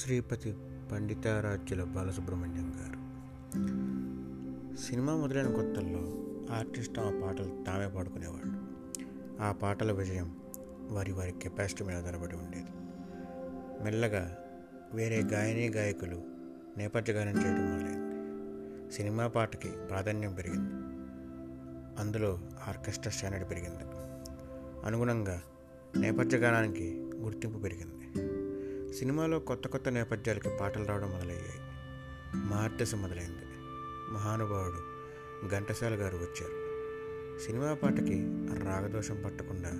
శ్రీపతి పండితారాజ్యుల బాలసుబ్రహ్మణ్యం గారు. సినిమా మొదలైన కొత్తల్లో ఆర్టిస్ట్ ఆ పాటలు తామే పాడుకునేవాళ్ళు. ఆ పాటల విజయం వారి వారి కెపాసిటీ మీద ఆధారపడి ఉండేది. మెల్లగా వేరే గాయని గాయకులు నేపథ్య గానం చేయడం మొదలైంది. సినిమా పాటకి ప్రాధాన్యం పెరిగింది. అందులో ఆర్కెస్ట్రా స్టాండర్డ్ పెరిగింది. అనుగుణంగా నేపథ్య గానానికి గుర్తింపు పెరిగింది. సినిమాలో కొత్త కొత్త నేపథ్యాలకి పాటలు రావడం మొదలయ్యాయి. మార్టెస్ మొదలైంది. మహానుభావుడు ఘంటసాల గారు వచ్చారు. సినిమా పాటకి రాగదోషం పట్టకుండా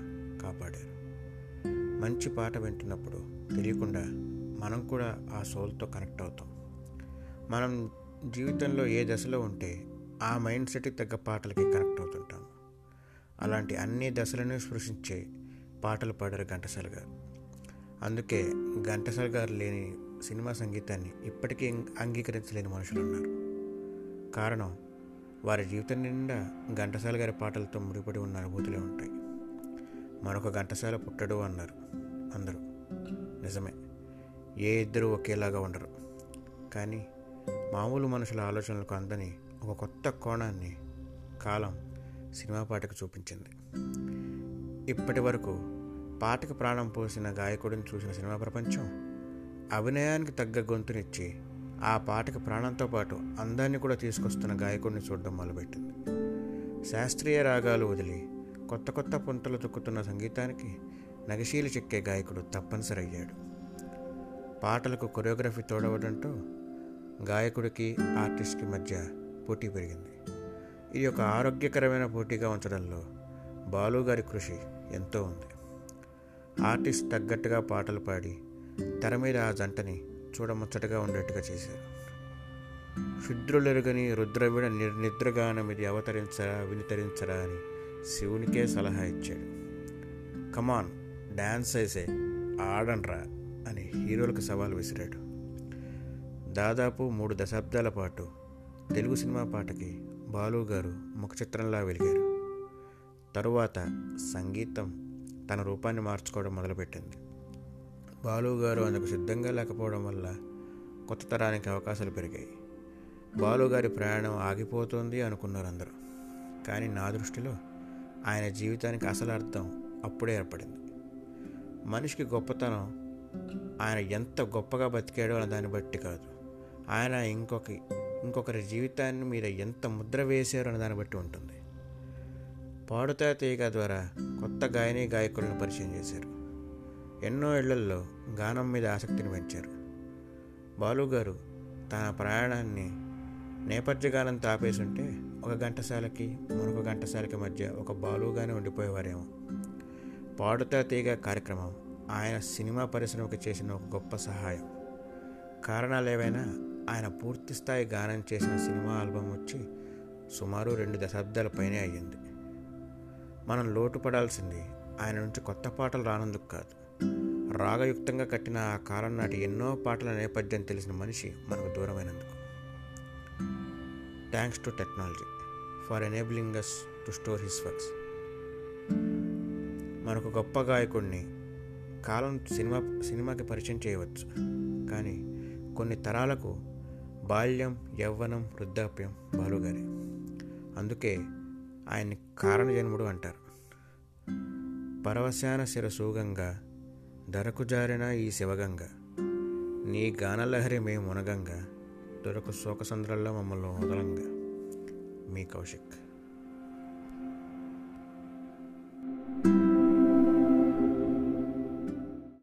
కాపాడారు. మంచి పాట వింటున్నప్పుడు తెలియకుండా మనం కూడా ఆ సోల్తో కనెక్ట్ అవుతాం. మనం జీవితంలో ఏ దశలో ఉంటే ఆ మైండ్ సెట్కి తగ్గ పాటలకి కనెక్ట్ అవుతుంటాం. అలాంటి అన్ని దశలను స్పృశించే పాటలు పాడారు ఘంటసాల గారు. అందుకే ఘంటసాల గారు లేని సినిమా సంగీతాన్ని ఇప్పటికీ అంగీకరించలేని మనుషులు ఉన్నారు. కారణం వారి జీవితం నిండా ఘంటసాల గారి పాటలతో ముడిపడి ఉన్న అనుభూతులే ఉంటాయి. మరొక ఘంటసాల పుట్టడు అన్నారు అందరూ. నిజమే ఏ ఇద్దరు ఒకేలాగా ఉండరు. కానీ మామూలు మనుషుల ఆలోచనలకు అందని ఒక కొత్త కోణాన్ని కాలం సినిమా పాటకు చూపించింది. ఇప్పటి వరకు పాటకు ప్రాణం పోసిన గాయకుడిని చూసిన సినిమా ప్రపంచం అభినయానికి తగ్గ గొంతునిచ్చి ఆ పాటకు ప్రాణంతో పాటు అందాన్ని కూడా తీసుకొస్తున్న గాయకుడిని చూడడం మొదలుపెట్టింది. శాస్త్రీయ రాగాలు వదిలి కొత్త కొత్త పుంతలు తొక్కుతున్న సంగీతానికి నగశీలు చెక్కే గాయకుడు తప్పనిసరి అయ్యాడు. పాటలకు కొరియోగ్రఫీ తోడవడంతో గాయకుడికి ఆర్టిస్ట్కి మధ్య పోటీ పెరిగింది. ఇది ఒక ఆరోగ్యకరమైన పోటీగా ఉంచడంలో బాలుగారి కృషి ఎంతో ఉంది. ఆర్టిస్ట్ తగ్గట్టుగా పాటలు పాడి తెర మీద ఆ జంటని చూడముచ్చటగా ఉండేట్టుగా చేశారు. క్షుద్రులెరుగని రుద్రవిడ నిర్నిద్రగానమిది అవతరించరా వినితరించరా అని శివునికే సలహా ఇచ్చాడు. కమాన్ డ్యాన్స్ వేసే ఆడండ్రా అని హీరోలకు సవాల్ విసిరాడు. దాదాపు మూడు దశాబ్దాల పాటు తెలుగు సినిమా పాటకి బాలు గారు ముఖ చిత్రంలా వెలిగారు. తరువాత సంగీతం తన రూపాన్ని మార్చుకోవడం మొదలుపెట్టింది. బాలు గారు అందుకు సిద్ధంగా లేకపోవడం వల్ల కొత్త తరానికి అవకాశాలు పెరిగాయి. బాలు గారి ప్రయాణం ఆగిపోతుంది అనుకున్నారు అందరూ కానీ నా దృష్టిలో ఆయన జీవితానికి అసలు అర్థం అప్పుడే ఏర్పడింది. మనిషికి గొప్పతనం ఆయన ఎంత గొప్పగా బతికాడో అన్న దాన్ని బట్టి కాదు. ఆయన ఇంకొక ఇంకొకరి జీవితాన్ని మీద ఎంత ముద్ర వేశారో అన్న దాన్ని బట్టి ఉంటుంది. పాడుతా తీగ ద్వారా కొత్త గాయని గాయకులను పరిచయం చేశారు. ఎన్నో ఇళ్ళల్లో గానం మీద ఆసక్తిని పెంచారు. బాలుగారు తన ప్రయాణాన్ని నేపథ్య గానం తాపేసుంటే ఒక ఘంటసాలకి మరొక గంటసాలకి మధ్య ఒక బాలుగానే ఉండిపోయేవారేమో. పాడుతా తీగ కార్యక్రమం ఆయన సినిమా పరిశ్రమకు చేసిన ఒక గొప్ప సహాయం. కారణాలు ఏవైనా ఆయన పూర్తిస్థాయి గానం చేసిన సినిమా ఆల్బమ్ వచ్చి సుమారు రెండు దశాబ్దాల పైనే అయ్యింది. మనం లోటు పడాల్సింది ఆయన నుంచి కొత్త పాటలు రానందుకు కాదు. రాగయుక్తంగా కట్టిన ఆ కాలం నాటి ఎన్నో పాటల నేపథ్యం తెలిసిన మనిషి మనకు దూరమైనందుకు. Thanks to technology for enabling us to store his works మనకు గొప్ప గాయకుడిని కాలం సినిమా సినిమాకి పరిచయం చేయవచ్చు. కానీ కొన్ని తరాలకు బాల్యం యవ్వనం వృద్ధాప్యం బాలుగారి. అందుకే ఆయన్ని కారణజన్ముడు అంటారు. పరవశాన శిరసూగంగా ధరకు జారిన ఈ శివగంగ నీ గానలహరి మే మునగంగా దొరకు శోకసంద్రంలో మమ్మల్ని వదలంగా. మీ కౌశిక్.